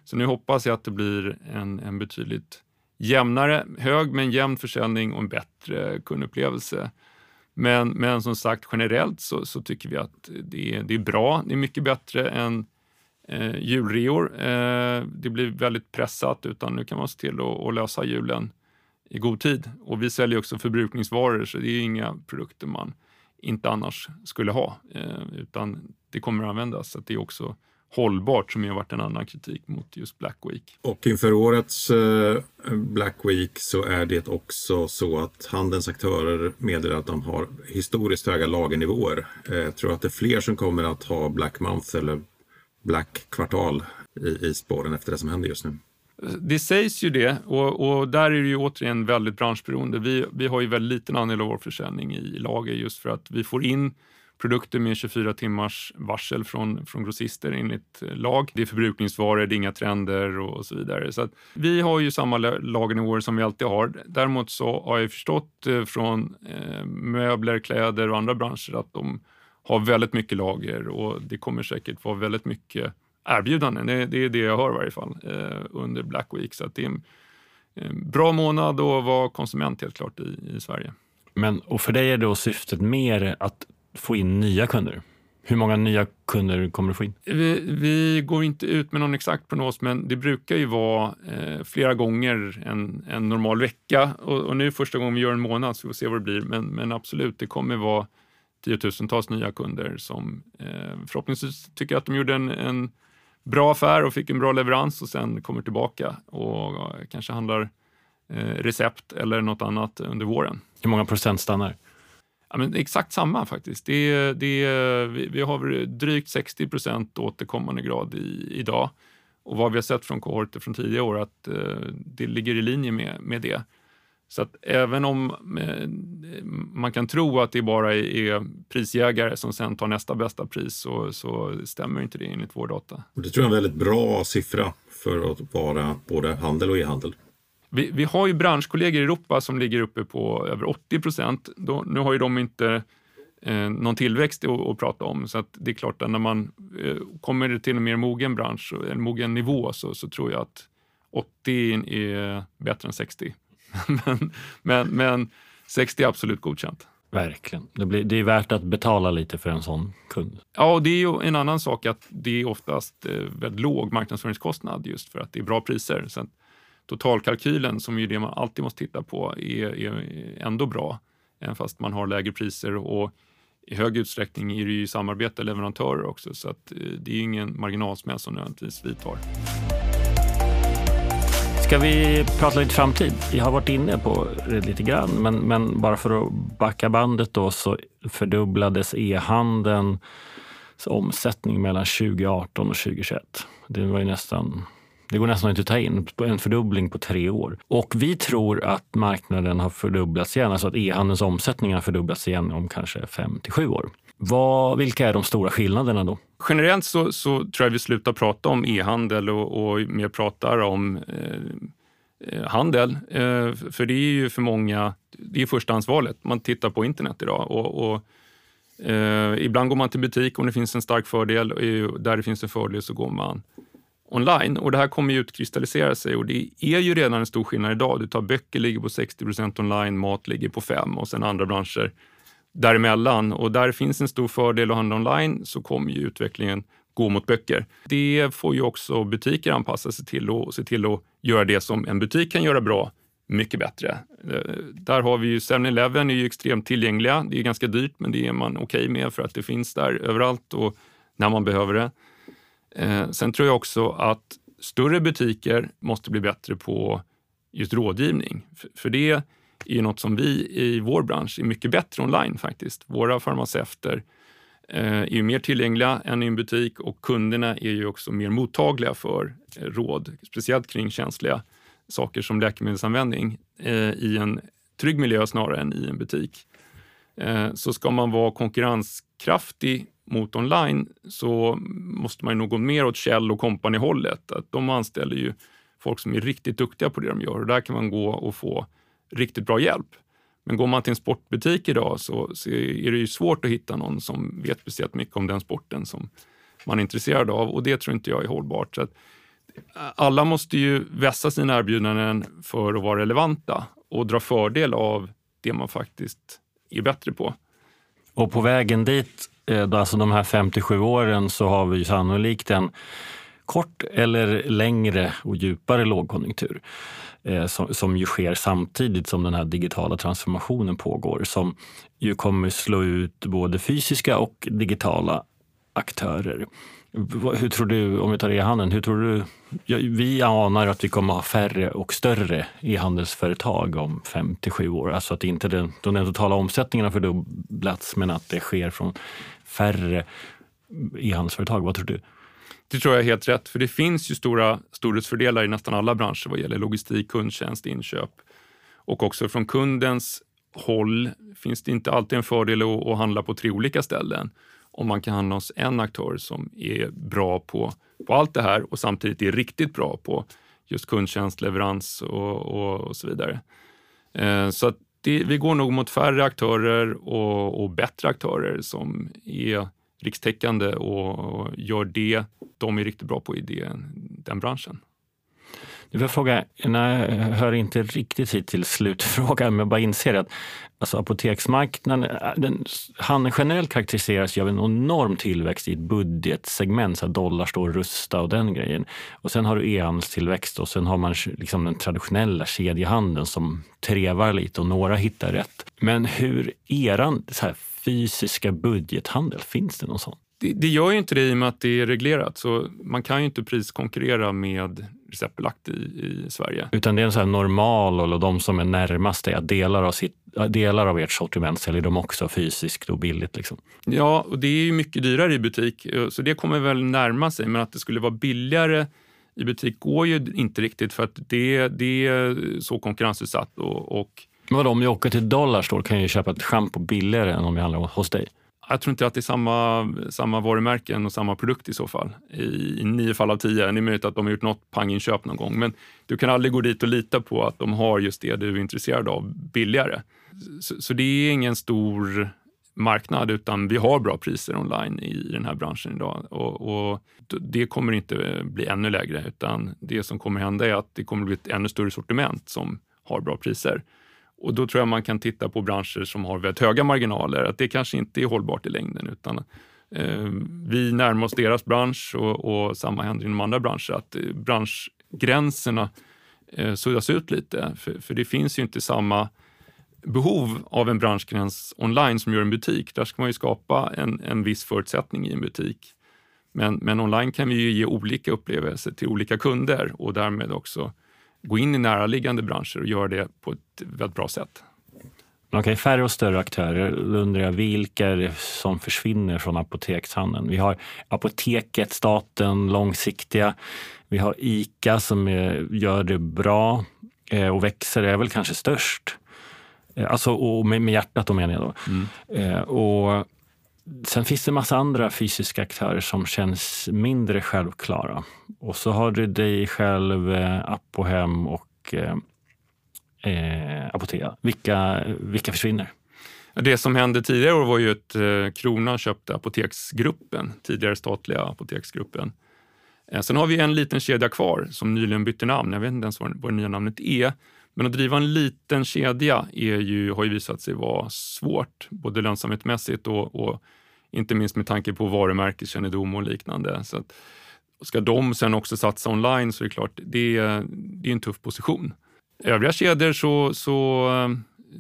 Så nu hoppas jag att det blir en, en betydligt jämnare, hög men jämn försäljning och en bättre kundupplevelse. Men, men som sagt, generellt så, så tycker vi att det är, det är bra. Det är mycket bättre än eh, julreor. Eh, det blir väldigt pressat, utan nu kan man se till att, att lösa julen i god tid. Och vi säljer också förbrukningsvaror, så det är inga produkter man inte annars skulle ha, eh, utan det kommer att användas. Så det är också hållbart som ju har varit en annan kritik mot just Black Week.
Och inför årets eh, Black Week så är det också så att handelns aktörer meddelar att de har historiskt höga lagernivåer. Eh, jag tror att det är fler som kommer att ha Black Month eller Black kvartal i, i spåren efter det som händer just nu.
Det sägs ju det och, och, där är det ju återigen väldigt branschberoende. Vi, vi har ju väldigt liten andel av vår försäljning i lager just för att vi får in produkter med 24 timmars varsel från, från grossister enligt eh, lag. Det är förbrukningsvaror, det är inga trender och så vidare. Så vi har ju samma lagernivåer som vi alltid har. Däremot så har jag förstått eh, från eh, möbler, kläder och andra branscher att de har väldigt mycket lager och det kommer säkert vara väldigt mycket erbjudanden. Det, det är det jag hör i varje fall eh, under Black Week. Så det är en, en bra månad att vara konsument helt klart i, i Sverige.
Men och för dig är då syftet mer att få in nya kunder? Hur många nya kunder kommer du få in?
Vi, vi går inte ut med någon exakt prognos, men det brukar ju vara eh, flera gånger en, en normal vecka. Och, och, nu är första gången vi gör en månad, så vi får se vad det blir. Men, men absolut, det kommer vara tiotusentals nya kunder som eh, förhoppningsvis tycker att de gjorde en, en bra affär och fick en bra leverans och sen kommer tillbaka och kanske handlar eh, recept eller något annat under våren.
Hur många procent stannar?
Ja, men exakt samma faktiskt. Det, det, vi, vi har drygt 60 procent återkommande grad i, idag. Och vad vi har sett från kohorter från tidigare år att eh, det ligger i linje med, med det. Så att även om eh, man kan tro att det bara är prisjägare som sen tar nästa bästa pris så, så stämmer inte det enligt vår data.
Och det tror jag är en väldigt bra siffra för att vara både handel och e-handel.
Vi, vi, har ju branschkollegor i Europa som ligger uppe på över 80 procent. Nu har ju de inte eh, någon tillväxt att, att, prata om, så det är klart att när man eh, kommer till en mer mogen bransch, en mogen nivå, så, så tror jag att 80 är bättre än 60. men, men, men 60 är absolut godkänt.
Verkligen. Det, blir, det är värt att betala lite för en sån kund.
Ja, och det är ju en annan sak att det är oftast eh, väldigt låg marknadsföringskostnad just för att det är bra priser. Så totalkalkylen, som är det man alltid måste titta på, är, är ändå bra, även fast man har lägre priser. Och i hög utsträckning är det ju samarbete leverantörer också, så att eh, det är ingen marginalsmäll som nödvändigtvis vi tar.
Ska vi prata lite framtid? Vi har varit inne på det lite grann, men, men bara för att backa bandet då så fördubblades e-handelns omsättning mellan 2018 och 2021. Det var ju nästan det går nästan inte att ta in. En fördubbling på tre år. Och vi tror att marknaden har fördubblats igen, alltså att e-handelns omsättning har fördubblats igen om kanske fem till sju år. Vad, vilka är de stora skillnaderna då?
Generellt så, så tror jag vi slutar prata om e-handel och, och mer pratar om eh, eh handel. Eh, för det är ju för många, det är förstahandsvalet. Man tittar på internet idag och, och eh, ibland går man till butik om det finns en stark fördel. Där det finns en fördel så går man online. Och det här kommer ju utkristallisera sig och det är ju redan en stor skillnad idag. Du tar böcker ligger på 60 procent online, mat ligger på 5 och sen andra branscher däremellan. Och där finns en stor fördel att handla online så kommer ju utvecklingen gå mot böcker. Det får ju också butiker anpassa sig till och se till att göra det som en butik kan göra bra mycket bättre. Eh, där har vi ju 7-Eleven är ju extremt tillgängliga. Det är ganska dyrt, men det är man okej okay med för att det finns där överallt och när man behöver det. Eh, sen tror jag också att större butiker måste bli bättre på just rådgivning. För, för det är ju något som vi i vår bransch är mycket bättre online faktiskt. Våra farmaceuter eh, är ju mer tillgängliga än i en butik och kunderna är ju också mer mottagliga för eh, råd, speciellt kring känsliga saker som läkemedelsanvändning eh, i en trygg miljö snarare än i en butik. Eh, så ska man vara konkurrenskraftig mot online så måste man ju nog gå mer åt Kjell och company-hållet. Att de anställer ju folk som är riktigt duktiga på det de gör och där kan man gå och få riktigt bra hjälp. Men går man till en sportbutik idag så, så är det ju svårt att hitta någon som vet speciellt mycket om den sporten som man är intresserad av och det tror inte jag är hållbart. Så att, alla måste ju vässa sina erbjudanden för att vara relevanta och dra fördel av det man faktiskt är bättre på.
Och på vägen dit Eh, alltså de här 57 åren så har vi sannolikt en kort eller längre och djupare lågkonjunktur eh, som, som ju sker samtidigt som den här digitala transformationen pågår som ju kommer slå ut både fysiska och digitala aktörer. Hur tror du, om vi tar e-handeln, hur tror du? Vi anar att vi kommer ha färre och större e-handelsföretag om fem till sju år. Alltså att inte den, den totala omsättningen har fördubblats men att det sker från färre e-handelsföretag. Vad tror du?
Det tror jag är helt rätt, för det finns ju stora storhetsfördelar i nästan alla branscher vad gäller logistik, kundtjänst, inköp och också från kundens håll finns det inte alltid en fördel att, att handla på tre olika ställen. Om man kan handla hos en aktör som är bra på, på allt det här och samtidigt är riktigt bra på just kundtjänst, leverans och, och, och så vidare. Eh, så att det, vi går nog mot färre aktörer och, och bättre aktörer som är rikstäckande och, och gör det de är riktigt bra på i det, den branschen.
Du får fråga, nej, jag hör inte riktigt hit till slutfrågan, men jag bara inser att alltså, apoteksmarknaden den, han generellt karaktäriseras av en enorm tillväxt i ett budgetsegment, så dollar står och rusta och den grejen. Och sen har du e-handelstillväxt och sen har man liksom den traditionella kedjehandeln som trevar lite och några hittar rätt. Men hur eran så här, fysiska budgethandel, finns det någon sån?
Det, det, gör ju inte det i och med att det är reglerat. Så man kan ju inte priskonkurrera med receptbelagt i, i Sverige.
Utan det är en sån normal och de som är närmast dig, delar av, sitt, delar av ert sortiment säljer de också fysiskt och billigt. Liksom.
Ja, och det är ju mycket dyrare i butik, så det kommer väl närma sig. Men att det skulle vara billigare i butik går ju inte riktigt för att det, det är så konkurrensutsatt. Och, och
men vadå, om jag åker till Dollarstore kan jag ju köpa ett schampo billigare än om jag handlar hos dig?
Jag tror inte att det är samma, samma varumärken och samma produkt i så fall. I, i nio fall av tio. Det är möjligt att de har gjort något panginköp någon gång. Men du kan aldrig gå dit och lita på att de har just det du är intresserad av billigare. Så, så det är ingen stor marknad utan vi har bra priser online i den här branschen idag. Och, och, det kommer inte bli ännu lägre utan det som kommer hända är att det kommer bli ett ännu större sortiment som har bra priser. Och då tror jag man kan titta på branscher som har väldigt höga marginaler, att det kanske inte är hållbart i längden. utan eh, Vi närmar oss deras bransch och, och samma händer inom andra branscher, att eh, branschgränserna eh, suddas ut lite. För, för det finns ju inte samma behov av en branschgräns online som gör en butik. Där ska man ju skapa en, en viss förutsättning i en butik. Men, men online kan vi ju ge olika upplevelser till olika kunder och därmed också gå in i näraliggande branscher och göra det på ett väldigt bra sätt.
Okej, okay, färre och större aktörer. Då undrar jag vilka är det som försvinner från apotekshandeln? Vi har Apoteket, staten, långsiktiga. Vi har ICA som gör det bra eh, och växer, är väl kanske störst. Eh, alltså och med, hjärtat då menar jag då. Mm. Eh, och Sen finns det en massa andra fysiska aktörer som känns mindre självklara. Och så har du dig själv, eh, Apohem och eh, eh Apotea. Vilka, vilka försvinner?
Det som hände tidigare år var ju att eh, Kronan köpte Apoteksgruppen, tidigare statliga Apoteksgruppen. Sen har vi en liten kedja kvar som nyligen bytte namn. Jag vet inte ens vad det nya namnet är. Men att driva en liten kedja är ju, har ju visat sig vara svårt, både lönsamhetsmässigt och, och inte minst med tanke på varumärkeskännedom och liknande. Så att, ska de sen också satsa online så är det klart, det, det är en tuff position. Övriga kedjor så, så eh,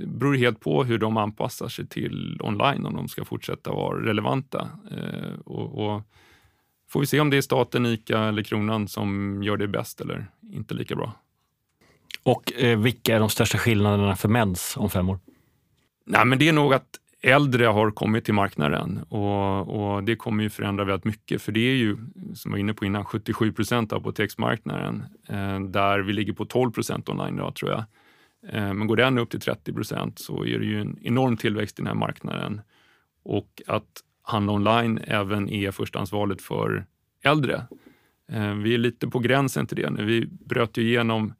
beror det helt på hur de anpassar sig till online om de ska fortsätta vara relevanta. Eh, och, och får vi se om det är staten, ICA eller Kronan som gör det bäst eller inte lika bra.
Och eh, vilka är de största skillnaderna för mens om fem år?
Nej, men det är nog att äldre har kommit till marknaden och, och, det kommer ju förändra väldigt mycket för det är ju, som jag var inne på innan, 77 procent av apoteksmarknaden eh, där vi ligger på 12 procent online idag tror jag. Eh, men går den upp till 30 procent så är det ju en enorm tillväxt i den här marknaden och att handla online även är förstahandsvalet för äldre. Eh, vi är lite på gränsen till det nu. Vi bröt ju igenom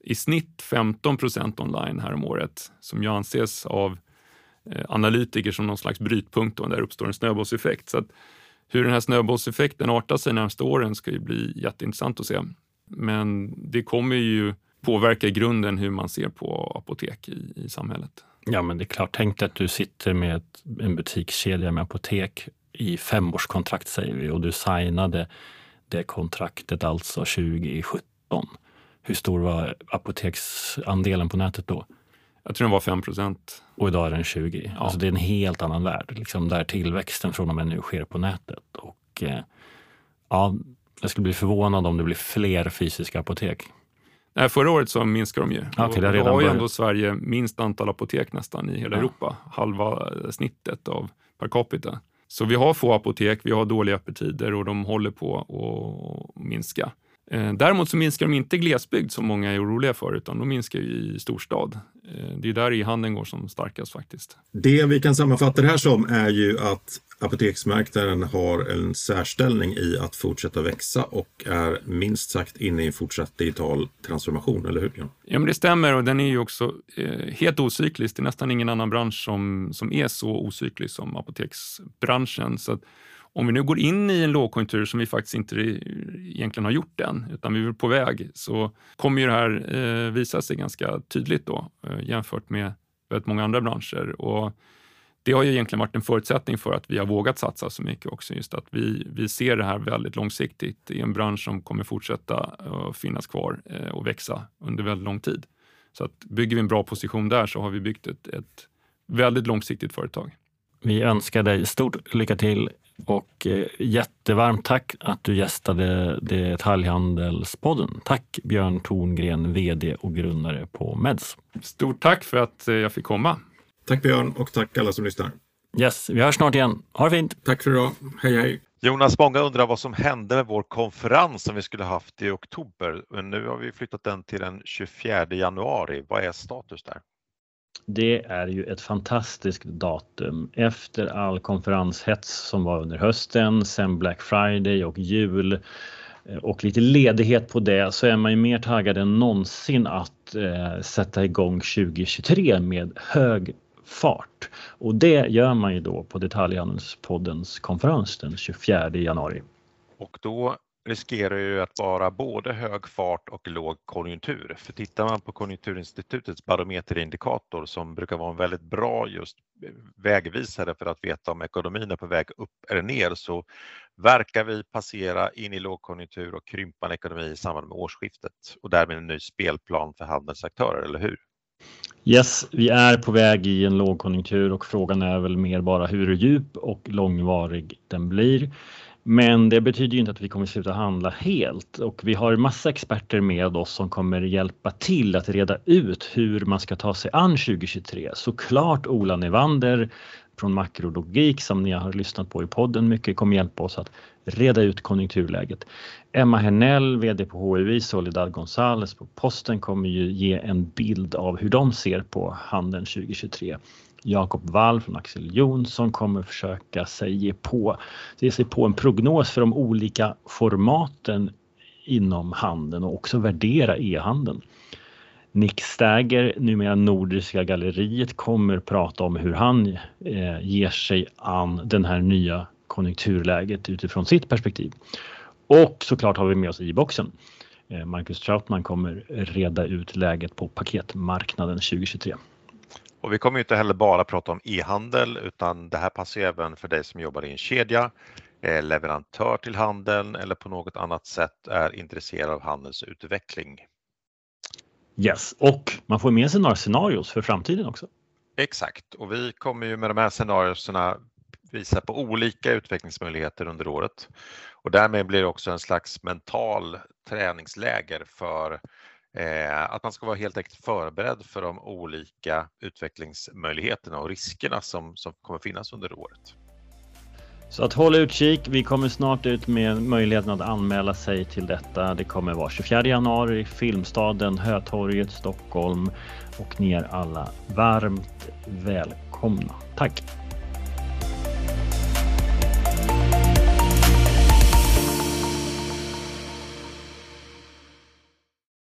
i snitt 15 procent online här om året som ju anses av eh, analytiker som någon slags brytpunkt och där uppstår en snöbollseffekt. Så att hur den här snöbollseffekten artar sig närmaste åren ska ju bli jätteintressant att se. Men det kommer ju påverka i grunden hur man ser på apotek i, i samhället.
Ja, men det är klart. Tänk dig att du sitter med ett, en butikskedja med apotek i femårskontrakt säger vi och du signade det kontraktet alltså 2017. Hur stor var apoteksandelen på nätet då?
Jag tror den var 5 procent.
Och idag är den 20. Ja. Alltså det är en helt annan värld, liksom där tillväxten från och med nu sker på nätet. Och, eh, ja, jag skulle bli förvånad om det blir fler fysiska apotek.
Nej, förra året så minskade de ju.
Okay,
det har ju ändå Sverige minst antal apotek nästan i hela ja. Europa. Halva snittet av per capita. Så vi har få apotek, vi har dåliga öppettider och de håller på att minska. Eh, däremot så minskar de inte glesbygd som många är oroliga för, utan de minskar i storstad. det är där e-handeln går som starkast faktiskt.
Det vi kan sammanfatta det här som är ju att apoteksmarknaden har en särställning i att fortsätta växa och är minst sagt inne i en fortsatt digital transformation, eller hur?
Ja, men det stämmer och den är ju också eh, helt ocyklisk. Det är nästan ingen annan bransch som, som är så ocyklisk som apoteksbranschen. Så om vi nu går in i en lågkonjunktur som vi faktiskt inte egentligen har gjort än, utan vi är på väg, så kommer ju det här eh, visa sig ganska tydligt då eh, jämfört med väldigt många andra branscher. Och det har ju egentligen varit en förutsättning för att vi har vågat satsa så mycket också. Just att vi, vi ser det här väldigt långsiktigt i en bransch som kommer fortsätta eh, finnas kvar eh, och växa under väldigt lång tid. Så att bygger vi en bra position där så har vi byggt ett, ett väldigt långsiktigt företag.
Vi önskar dig stort lycka till och eh, jättevarmt tack att du gästade Detaljhandelspodden. Tack Björn Torngren, VD och grundare på Meds.
Stort tack för att jag fick komma.
Tack Björn och tack alla som lyssnar.
Yes, vi hörs snart igen. Ha det fint!
Tack för idag. Hej hej!
Jonas, många undrar vad som hände med vår konferens som vi skulle haft i oktober. Men nu har vi flyttat den till den 24 januari. Vad är status där?
Det är ju ett fantastiskt datum. Efter all konferenshets som var under hösten, sen Black Friday och jul eh, och lite ledighet på det så är man ju mer taggad än någonsin att eh, sätta igång 2023 med hög fart. Och det gör man ju då på Detaljhandelspoddens konferens den 24 januari.
Och då riskerar ju att vara både hög fart och låg konjunktur. För tittar man på Konjunkturinstitutets barometerindikator som brukar vara en väldigt bra just vägvisare för att veta om ekonomin är på väg upp eller ner så verkar vi passera in i lågkonjunktur och krympande ekonomi i samband med årsskiftet och därmed en ny spelplan för handelns aktörer, eller hur?
Yes, vi är på väg i en lågkonjunktur och frågan är väl mer bara hur djup och långvarig den blir. Men det betyder ju inte att vi kommer sluta handla helt och vi har massa experter med oss som kommer hjälpa till att reda ut hur man ska ta sig an 2023. Såklart Ola Nevander från Makrologik som ni har lyssnat på i podden mycket kommer hjälpa oss att reda ut konjunkturläget. Emma Hernell, VD på HUI, Soledad Gonzales på Posten kommer ju ge en bild av hur de ser på handeln 2023. Jakob Wall från Axel Jonsson kommer försöka sig ge, på, ge sig på en prognos för de olika formaten inom handeln och också värdera e-handeln. Nick Stagger, numera Nordiska galleriet, kommer prata om hur han eh, ger sig an den här nya konjunkturläget utifrån sitt perspektiv. Och såklart har vi med oss i-boxen. Eh, Marcus Trautman kommer reda ut läget på paketmarknaden 2023.
Och vi kommer inte heller bara prata om e-handel utan det här passar även för dig som jobbar i en kedja, är leverantör till handeln eller på något annat sätt är intresserad av handelsutveckling.
Yes, och man får med sig några scenarios för framtiden också.
Exakt, och vi kommer ju med de här scenarierna visa på olika utvecklingsmöjligheter under året. Och därmed blir det också en slags mental träningsläger för eh, Eh, att man ska vara helt enkelt förberedd för de olika utvecklingsmöjligheterna och riskerna som, som kommer finnas under året.
Så att håll utkik. Vi kommer snart ut med möjligheten att anmäla sig till detta. Det kommer vara 24 januari, Filmstaden, Hötorget, Stockholm och ni är alla varmt välkomna. Tack!